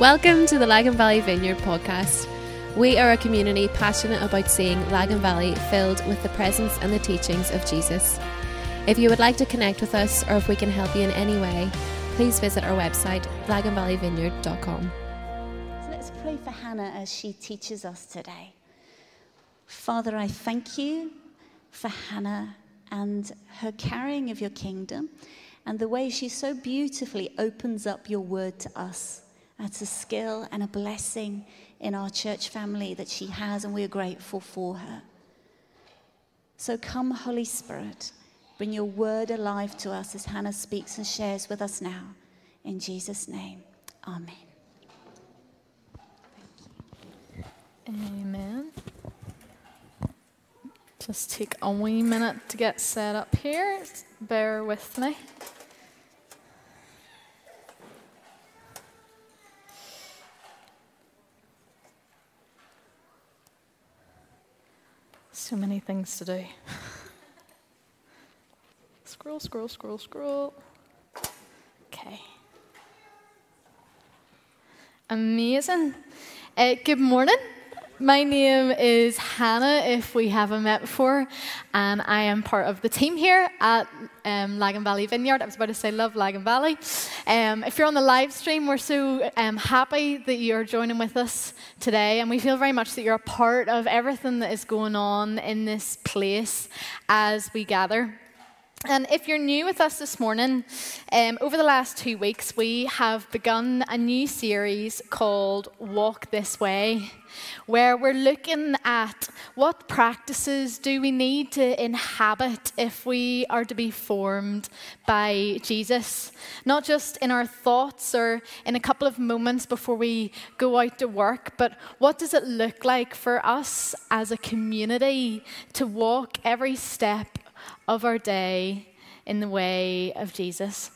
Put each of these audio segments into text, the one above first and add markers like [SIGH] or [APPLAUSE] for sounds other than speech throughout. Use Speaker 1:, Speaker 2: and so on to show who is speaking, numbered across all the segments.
Speaker 1: Welcome to the Lagan Valley Vineyard podcast. We are a community passionate about seeing Lagan Valley filled with the presence and the teachings of Jesus. If you would like to connect with us or if we can help you in any way, please visit our website, laganvalleyvineyard.com.
Speaker 2: So let's pray for Hannah as she teaches us today. Father, I thank you for Hannah and her carrying of your kingdom and the way she so beautifully opens up your word to us. That's a skill and a blessing in our church family that she has, and we are grateful for her. So come, Holy Spirit, bring your word alive to us as Hannah speaks and shares with us now. In Jesus' name, Amen.
Speaker 3: Amen. Just take a wee minute to get set up here. Bear with me. So many things to do. [LAUGHS] scroll, scroll, scroll, scroll. Okay. Amazing. Uh, good morning. My name is Hannah, if we haven't met before, and I am part of the team here at um, Lagan Valley Vineyard. I was about to say love Lagan Valley. Um, if you're on the live stream, we're so um, happy that you're joining with us today, and we feel very much that you're a part of everything that is going on in this place as we gather. And if you're new with us this morning, um, over the last two weeks, we have begun a new series called Walk This Way, where we're looking at what practices do we need to inhabit if we are to be formed by Jesus. Not just in our thoughts or in a couple of moments before we go out to work, but what does it look like for us as a community to walk every step of our day in the way of Jesus.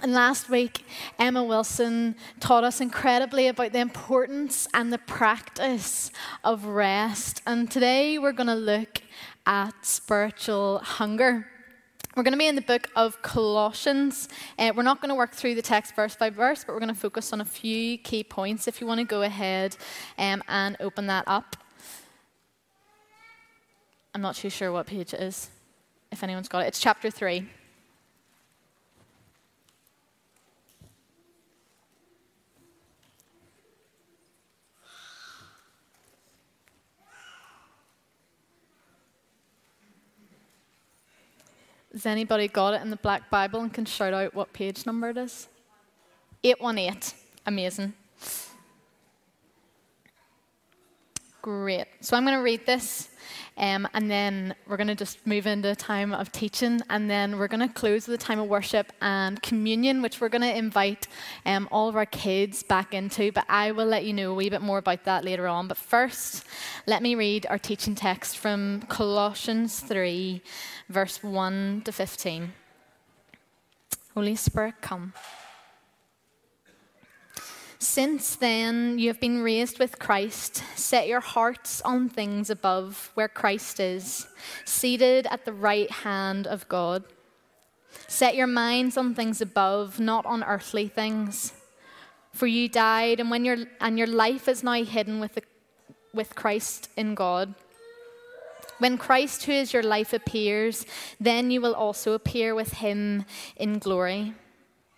Speaker 3: And last week, Emma Wilson taught us incredibly about the importance and the practice of rest. And today we're going to look at spiritual hunger. We're going to be in the book of Colossians. Uh, we're not going to work through the text verse by verse, but we're going to focus on a few key points. If you want to go ahead um, and open that up. I'm not too sure what page it is if anyone's got it. It's chapter 3. Has anybody got it in the Black Bible and can shout out what page number it is? 818. Amazing. Great. So I'm going to read this um, and then we're going to just move into a time of teaching, and then we're going to close with a time of worship and communion, which we're going to invite um, all of our kids back into. But I will let you know a wee bit more about that later on. But first, let me read our teaching text from Colossians 3, verse 1 to 15. Holy Spirit, come. Since then, you have been raised with Christ. Set your hearts on things above, where Christ is, seated at the right hand of God. Set your minds on things above, not on earthly things. For you died, and, when your, and your life is now hidden with, the, with Christ in God. When Christ, who is your life, appears, then you will also appear with him in glory.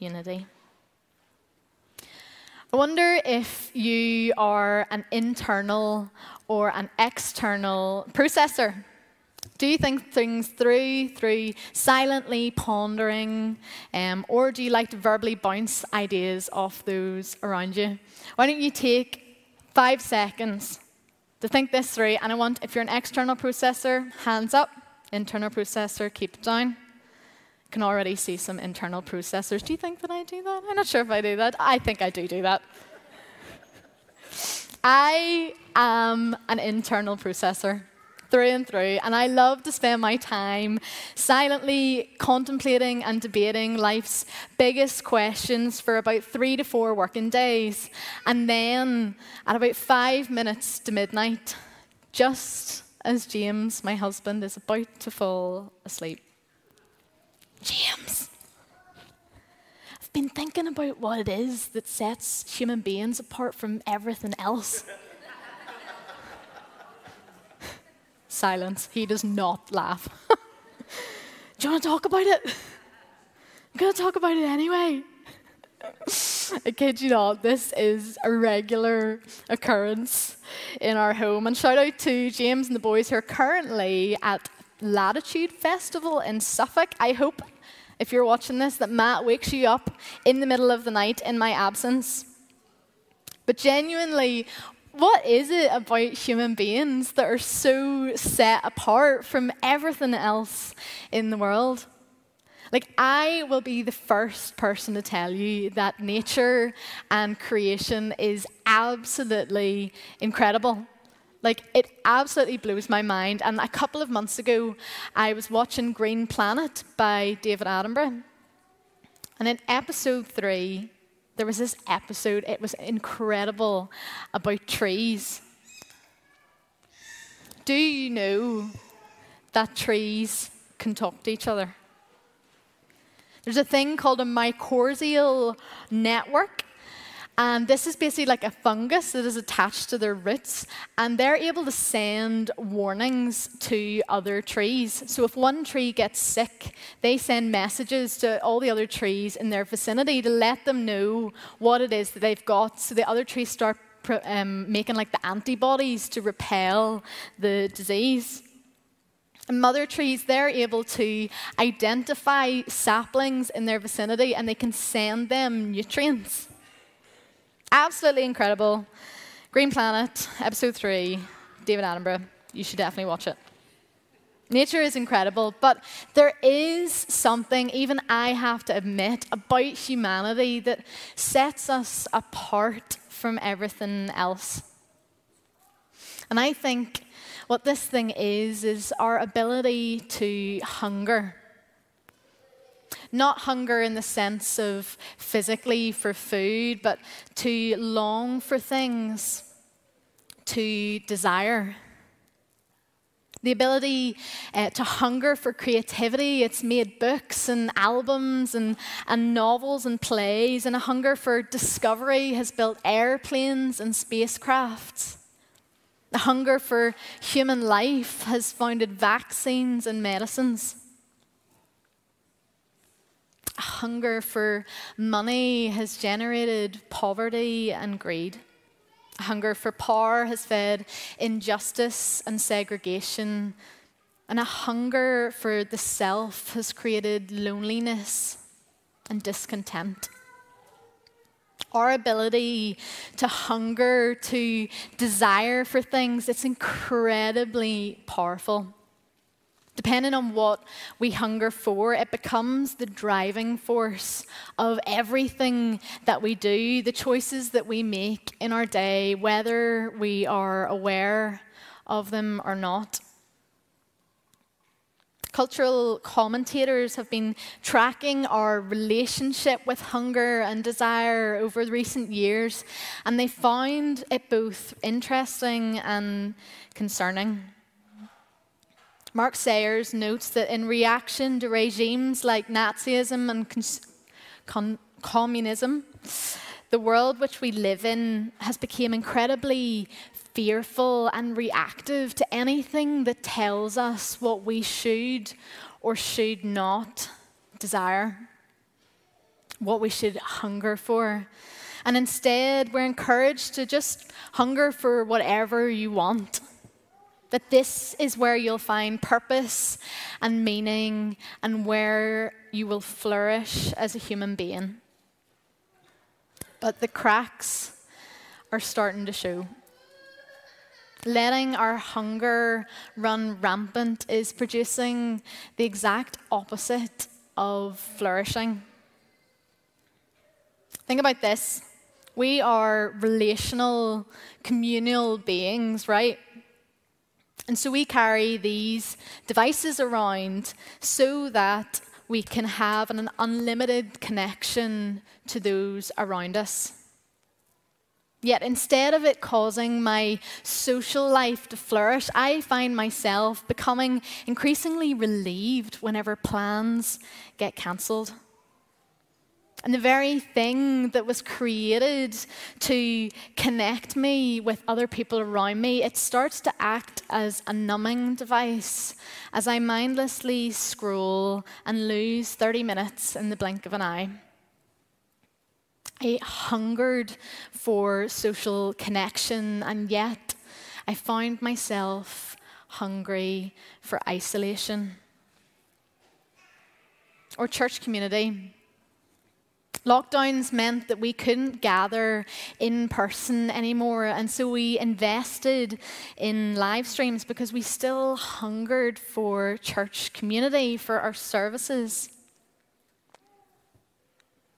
Speaker 3: unity. I wonder if you are an internal or an external processor. Do you think things through, through silently pondering, um, or do you like to verbally bounce ideas off those around you? Why don't you take five seconds to think this through? And I want, if you're an external processor, hands up. Internal processor, keep it down. Can already see some internal processors. Do you think that I do that? I'm not sure if I do that. I think I do do that. I am an internal processor through and through, and I love to spend my time silently contemplating and debating life's biggest questions for about three to four working days. And then at about five minutes to midnight, just as James, my husband, is about to fall asleep. James, I've been thinking about what it is that sets human beings apart from everything else. Silence. He does not laugh. [LAUGHS] Do you want to talk about it? I'm going to talk about it anyway. I kid you not, this is a regular occurrence in our home. And shout out to James and the boys who are currently at Latitude Festival in Suffolk. I hope, if you're watching this, that Matt wakes you up in the middle of the night in my absence. But genuinely, what is it about human beings that are so set apart from everything else in the world? Like, I will be the first person to tell you that nature and creation is absolutely incredible. Like, it absolutely blows my mind. And a couple of months ago, I was watching Green Planet by David Attenborough. And in episode three, there was this episode, it was incredible, about trees. Do you know that trees can talk to each other? There's a thing called a mycorrhizal network and this is basically like a fungus that is attached to their roots, and they're able to send warnings to other trees. So if one tree gets sick, they send messages to all the other trees in their vicinity to let them know what it is that they've got. So the other trees start um, making like the antibodies to repel the disease. And mother trees, they're able to identify saplings in their vicinity and they can send them nutrients. Absolutely incredible. Green Planet, episode three, David Attenborough. You should definitely watch it. Nature is incredible, but there is something, even I have to admit, about humanity that sets us apart from everything else. And I think what this thing is, is our ability to hunger not hunger in the sense of physically for food, but to long for things, to desire. The ability uh, to hunger for creativity. It's made books and albums and, and novels and plays, and a hunger for discovery has built airplanes and spacecrafts. The hunger for human life has founded vaccines and medicines hunger for money has generated poverty and greed. hunger for power has fed injustice and segregation. And a hunger for the self has created loneliness and discontent. Our ability to hunger, to desire for things, it's incredibly powerful. Depending on what we hunger for, it becomes the driving force of everything that we do, the choices that we make in our day, whether we are aware of them or not. Cultural commentators have been tracking our relationship with hunger and desire over recent years, and they found it both interesting and concerning. Mark Sayers notes that in reaction to regimes like Nazism and con- communism, the world which we live in has become incredibly fearful and reactive to anything that tells us what we should or should not desire, what we should hunger for. And instead, we're encouraged to just hunger for whatever you want. That this is where you'll find purpose and meaning and where you will flourish as a human being. But the cracks are starting to show. Letting our hunger run rampant is producing the exact opposite of flourishing. Think about this. We are relational, communal beings, right? And so we carry these devices around so that we can have an unlimited connection to those around us. Yet instead of it causing my social life to flourish, I find myself becoming increasingly relieved whenever plans get cancelled. And the very thing that was created to connect me with other people around me, it starts to act as a numbing device as I mindlessly scroll and lose 30 minutes in the blink of an eye. I hungered for social connection, and yet I found myself hungry for isolation. Or church community. Lockdowns meant that we couldn't gather in person anymore, and so we invested in live streams because we still hungered for church community, for our services.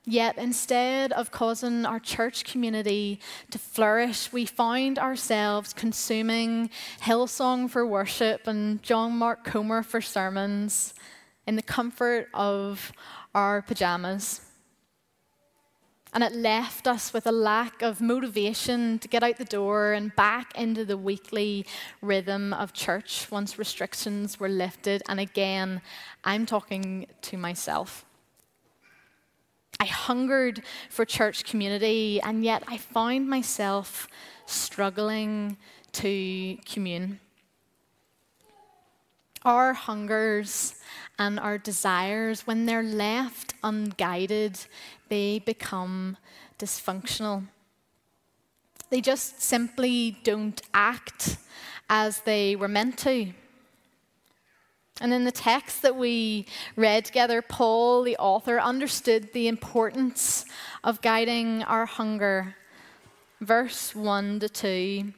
Speaker 3: Yet instead of causing our church community to flourish, we found ourselves consuming Hillsong for worship and John Mark Comer for sermons in the comfort of our pajamas. And it left us with a lack of motivation to get out the door and back into the weekly rhythm of church once restrictions were lifted. And again, I'm talking to myself. I hungered for church community, and yet I found myself struggling to commune. Our hungers and our desires, when they're left unguided, they become dysfunctional. They just simply don't act as they were meant to. And in the text that we read together, Paul, the author, understood the importance of guiding our hunger. Verse 1 to 2.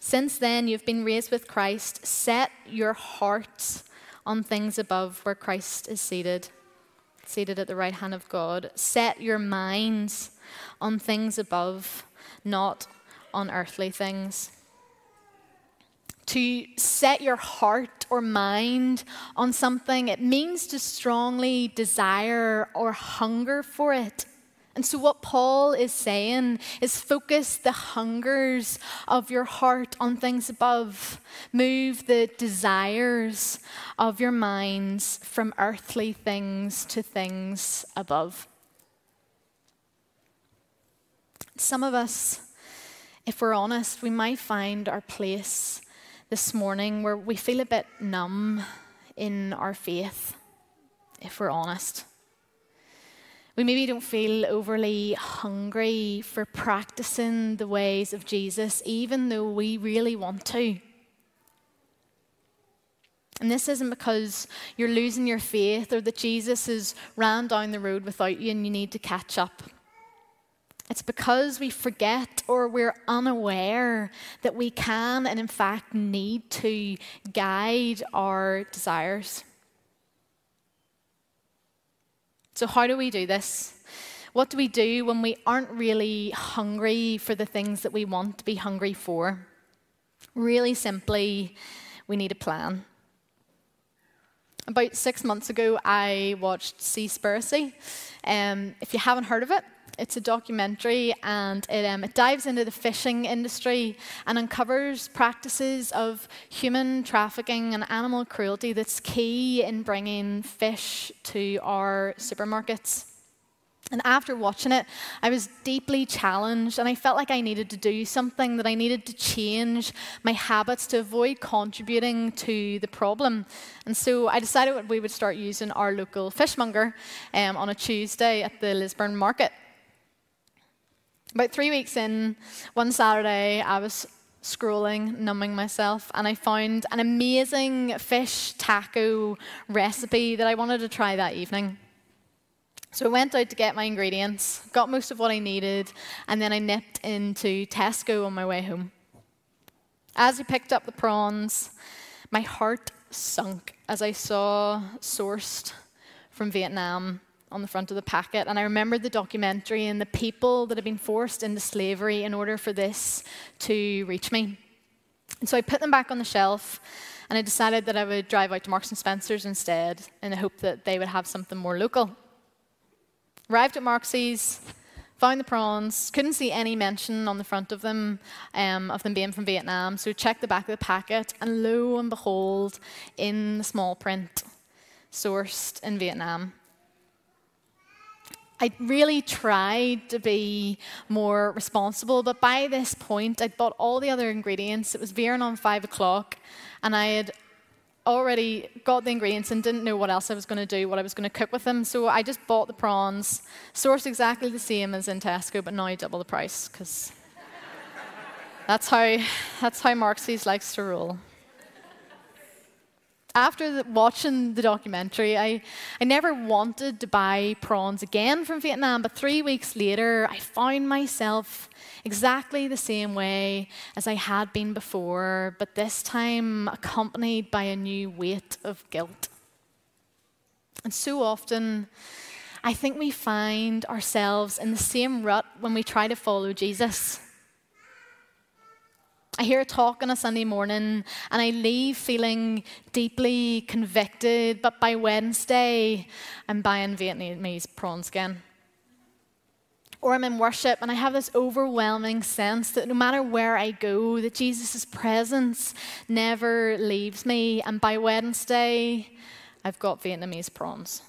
Speaker 3: Since then you've been raised with Christ, set your hearts on things above where Christ is seated, seated at the right hand of God. Set your minds on things above, not on earthly things to set your heart or mind on something, it means to strongly desire or hunger for it. And so, what Paul is saying is focus the hungers of your heart on things above. Move the desires of your minds from earthly things to things above. Some of us, if we're honest, we might find our place this morning where we feel a bit numb in our faith, if we're honest. We maybe don't feel overly hungry for practicing the ways of Jesus, even though we really want to. And this isn't because you're losing your faith or that Jesus has ran down the road without you and you need to catch up. It's because we forget or we're unaware that we can and, in fact, need to guide our desires. So, how do we do this? What do we do when we aren't really hungry for the things that we want to be hungry for? Really simply, we need a plan. About six months ago, I watched Seaspiracy. Um, if you haven't heard of it, it's a documentary and it, um, it dives into the fishing industry and uncovers practices of human trafficking and animal cruelty that's key in bringing fish to our supermarkets. And after watching it, I was deeply challenged and I felt like I needed to do something, that I needed to change my habits to avoid contributing to the problem. And so I decided we would start using our local fishmonger um, on a Tuesday at the Lisburn market. About three weeks in, one Saturday, I was scrolling, numbing myself, and I found an amazing fish taco recipe that I wanted to try that evening. So I went out to get my ingredients, got most of what I needed, and then I nipped into Tesco on my way home. As I picked up the prawns, my heart sunk as I saw sourced from Vietnam on the front of the packet. And I remembered the documentary and the people that had been forced into slavery in order for this to reach me. And so I put them back on the shelf and I decided that I would drive out to Marks and Spencer's instead in the hope that they would have something more local. Arrived at Marksy's, found the prawns, couldn't see any mention on the front of them um, of them being from Vietnam, so checked the back of the packet, and lo and behold, in the small print, sourced in Vietnam. I really tried to be more responsible, but by this point, I'd bought all the other ingredients. It was veering on five o'clock, and I had already got the ingredients and didn't know what else I was going to do, what I was going to cook with them. So I just bought the prawns, sourced exactly the same as in Tesco, but now double the price because [LAUGHS] that's how that's how Marksy's likes to roll after the, watching the documentary, I, I never wanted to buy prawns again from Vietnam, but three weeks later, I found myself exactly the same way as I had been before, but this time accompanied by a new weight of guilt. And so often, I think we find ourselves in the same rut when we try to follow Jesus. I hear a talk on a Sunday morning and I leave feeling deeply convicted, but by Wednesday, I'm buying Vietnamese prawns again. Or I'm in worship and I have this overwhelming sense that no matter where I go, that Jesus' presence never leaves me. And by Wednesday, I've got Vietnamese prawns.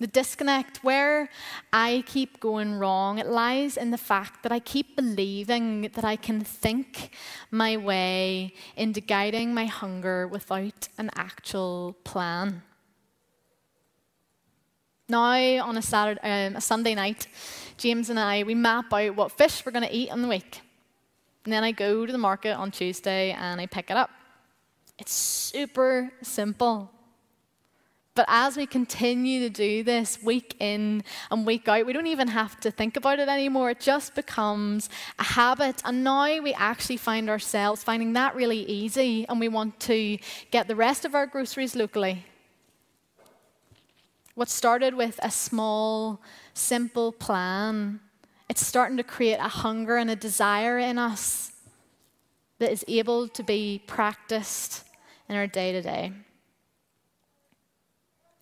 Speaker 3: The disconnect, where I keep going wrong, it lies in the fact that I keep believing that I can think my way into guiding my hunger without an actual plan. Now, on a, Saturday, um, a Sunday night, James and I, we map out what fish we're going to eat in the week. And then I go to the market on Tuesday and I pick it up. It's super simple. But as we continue to do this week in and week out, we don't even have to think about it anymore. It just becomes a habit. And now we actually find ourselves finding that really easy, and we want to get the rest of our groceries locally. What started with a small, simple plan, it's starting to create a hunger and a desire in us that is able to be practiced in our day to day.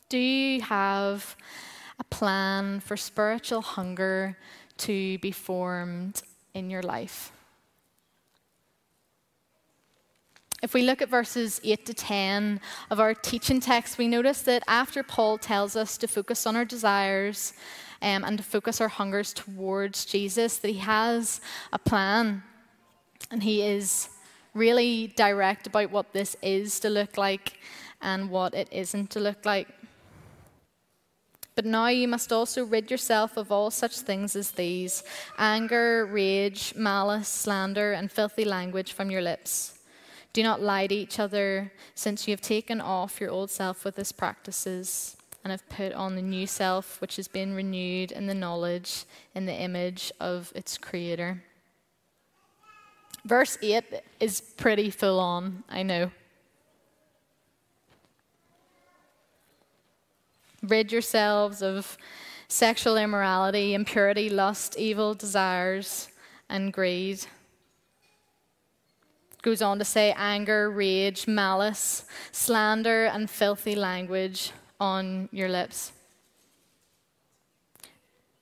Speaker 3: Do you have a plan for spiritual hunger to be formed in your life? If we look at verses 8 to 10 of our teaching text, we notice that after Paul tells us to focus on our desires um, and to focus our hungers towards Jesus, that he has a plan. And he is really direct about what this is to look like and what it isn't to look like. But now you must also rid yourself of all such things as these anger, rage, malice, slander, and filthy language from your lips. Do not lie to each other, since you have taken off your old self with its practices and have put on the new self, which has been renewed in the knowledge in the image of its creator. Verse 8 is pretty full on, I know. Rid yourselves of sexual immorality, impurity, lust, evil desires, and greed. goes on to say anger, rage, malice, slander, and filthy language on your lips.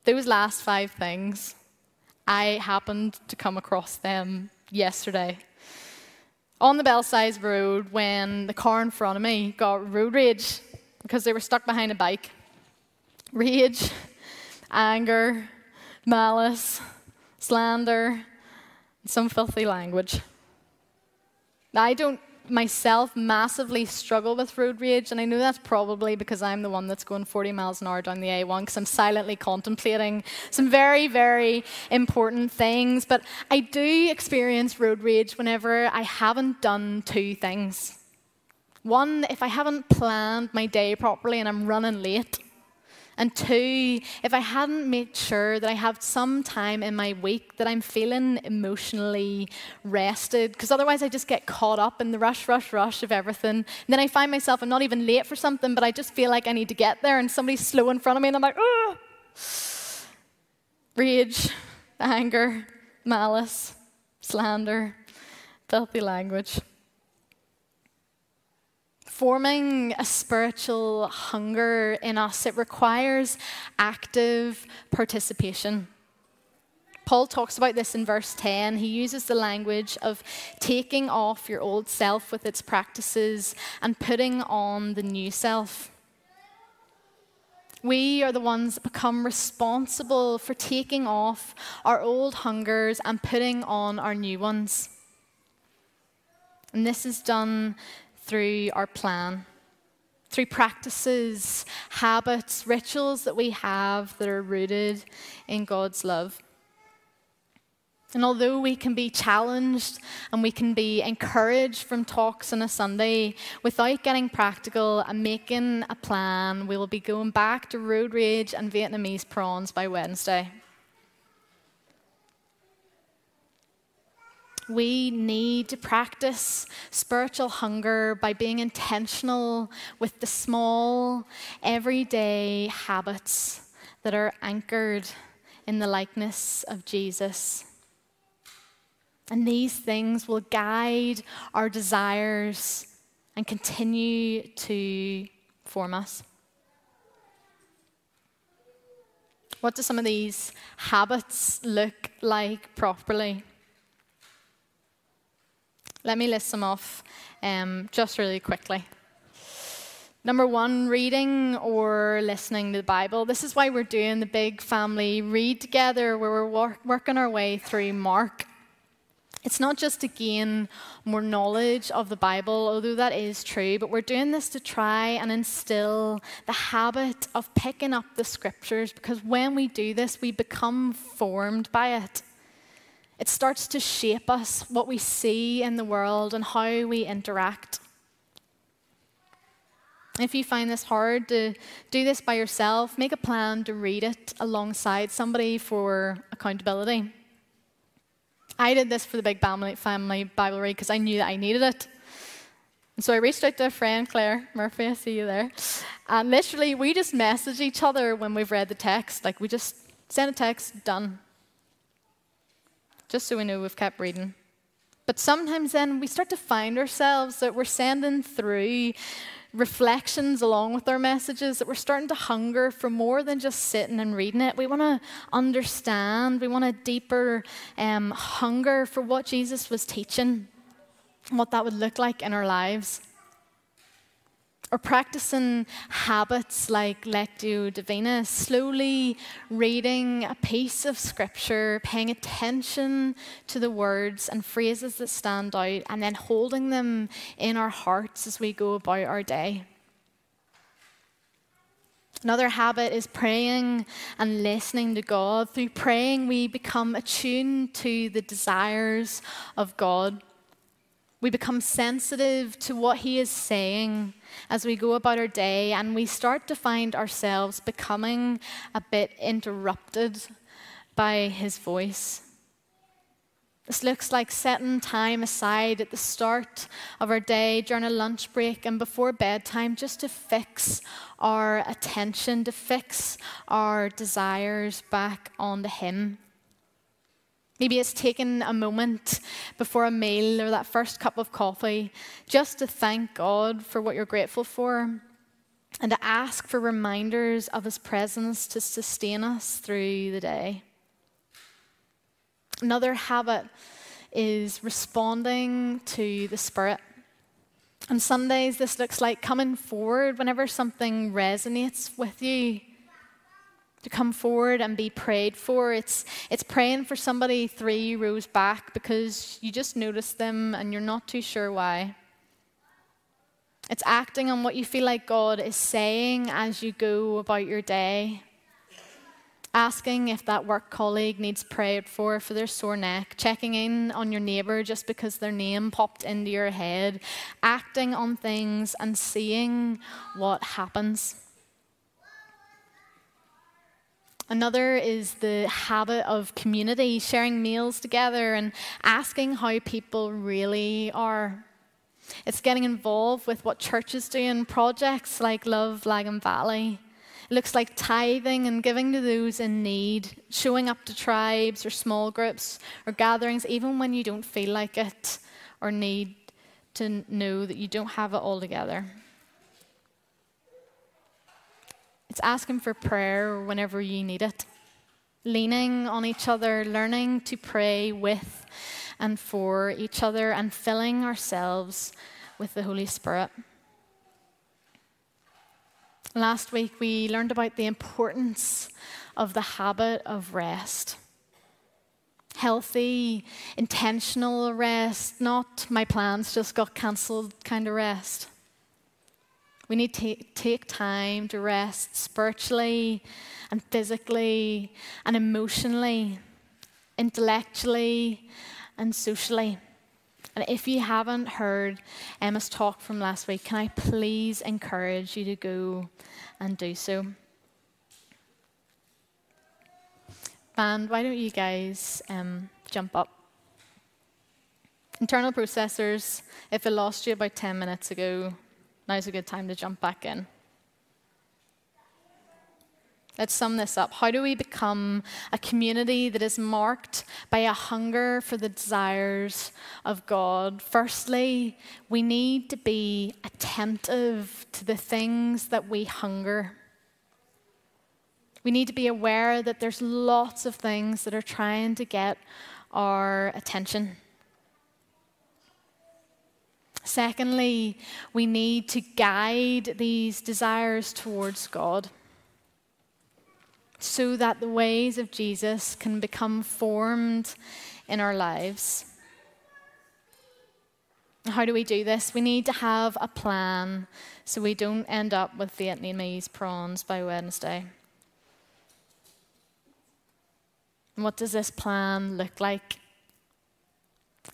Speaker 3: Those last five things, I happened to come across them yesterday. On the Belsize Road, when the car in front of me got road rage because they were stuck behind a bike. Rage, anger, malice, slander, some filthy language. I don't myself massively struggle with road rage, and I know that's probably because I'm the one that's going 40 miles an hour down the A1 because I'm silently contemplating some very, very important things. But I do experience road rage whenever I haven't done two things. One, if I haven't planned my day properly and I'm running late. And two, if I hadn't made sure that I have some time in my week that I'm feeling emotionally rested, because otherwise I just get caught up in the rush, rush, rush of everything. And then I find myself, I'm not even late for something, but I just feel like I need to get there, and somebody's slow in front of me, and I'm like! Rage, anger, malice, slander, filthy language forming a spiritual hunger in us, it requires active participation. Paul talks about this in verse 10. He uses the language of taking off your old self with its practices and putting on the new self. We are the ones that become responsible for taking off our old hungers and putting on our new ones. And this is done through our plan, through practices, habits, rituals that we have that are rooted in God's love. And although we can be challenged and we can be encouraged from talks on a Sunday, without getting practical and making a plan, we will be going back to road rage and Vietnamese prawns by Wednesday. We need to practice spiritual hunger by being intentional with the small, everyday habits that are anchored in the likeness of Jesus. And these things will guide our desires and continue to form us. What do some of these habits look like properly? Let me list them off um, just really quickly. Number one, reading or listening to the Bible. This is why we're doing the big family read together, where we're wor- working our way through Mark. It's not just to gain more knowledge of the Bible, although that is true, but we're doing this to try and instill the habit of picking up the scriptures because when we do this, we become formed by it. It starts to shape us, what we see in the world, and how we interact. If you find this hard to do this by yourself, make a plan to read it alongside somebody for accountability. I did this for the Big Family, Bible read because I knew that I needed it. And so I reached out to a friend, Claire Murphy, I see you there. And literally, we just message each other when we've read the text. Like, we just send a text, done just so we know we've kept reading. But sometimes then we start to find ourselves that we're sending through reflections along with our messages, that we're starting to hunger for more than just sitting and reading it. We want to understand, we want a deeper um, hunger for what Jesus was teaching, and what that would look like in our lives or practicing habits like Lectio Divina, slowly reading a piece of scripture, paying attention to the words and phrases that stand out, and then holding them in our hearts as we go about our day. Another habit is praying and listening to God. Through praying, we become attuned to the desires of God. We become sensitive to what He is saying as we go about our day, and we start to find ourselves becoming a bit interrupted by His voice. This looks like setting time aside at the start of our day during a lunch break and before bedtime just to fix our attention, to fix our desires back onto Him. Maybe it's taking a moment before a meal or that first cup of coffee just to thank God for what you're grateful for and to ask for reminders of His presence to sustain us through the day. Another habit is responding to the Spirit. On Sundays, this looks like coming forward whenever something resonates with you to come forward and be prayed for. It's, it's praying for somebody three rows back because you just notice them and you're not too sure why. It's acting on what you feel like God is saying as you go about your day. Asking if that work colleague needs prayed for for their sore neck, checking in on your neighbour just because their name popped into your head, acting on things and seeing what happens. Another is the habit of community, sharing meals together and asking how people really are. It's getting involved with what churches do in projects like Love Lagan Valley. It looks like tithing and giving to those in need, showing up to tribes or small groups or gatherings, even when you don't feel like it or need to know that you don't have it all together. It's asking for prayer whenever you need it, leaning on each other, learning to pray with and for each other, and filling ourselves with the Holy Spirit. Last week, we learned about the importance of the habit of rest. Healthy, intentional rest, not my plans just got cancelled kind of rest. We need to take time to rest spiritually and physically and emotionally, intellectually and socially. And if you haven't heard Emma's talk from last week, can I please encourage you to go and do so? Band, why don't you guys um, jump up? Internal processors, if it lost you about 10 minutes ago, now's a good time to jump back in. Let's sum this up. How do we become a community that is marked by a hunger for the desires of God? Firstly, we need to be attentive to the things that we hunger. We need to be aware that there's lots of things that are trying to get our attention. Secondly, we need to guide these desires towards God so that the ways of Jesus can become formed in our lives. How do we do this? We need to have a plan so we don't end up with Vietnamese prawns by Wednesday. What does this plan look like?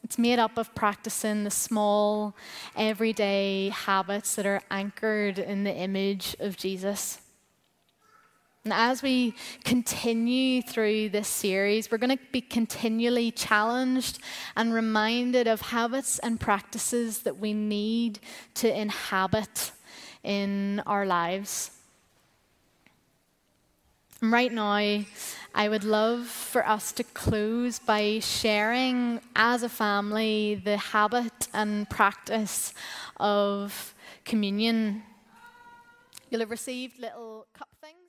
Speaker 3: It's made up of practicing the small, everyday habits that are anchored in the image of Jesus. And as we continue through this series, we're going to be continually challenged and reminded of habits and practices that we need to inhabit in our lives. And right now, I would love for us to close by sharing as a family the habit and practice of communion. You'll have received little cup things.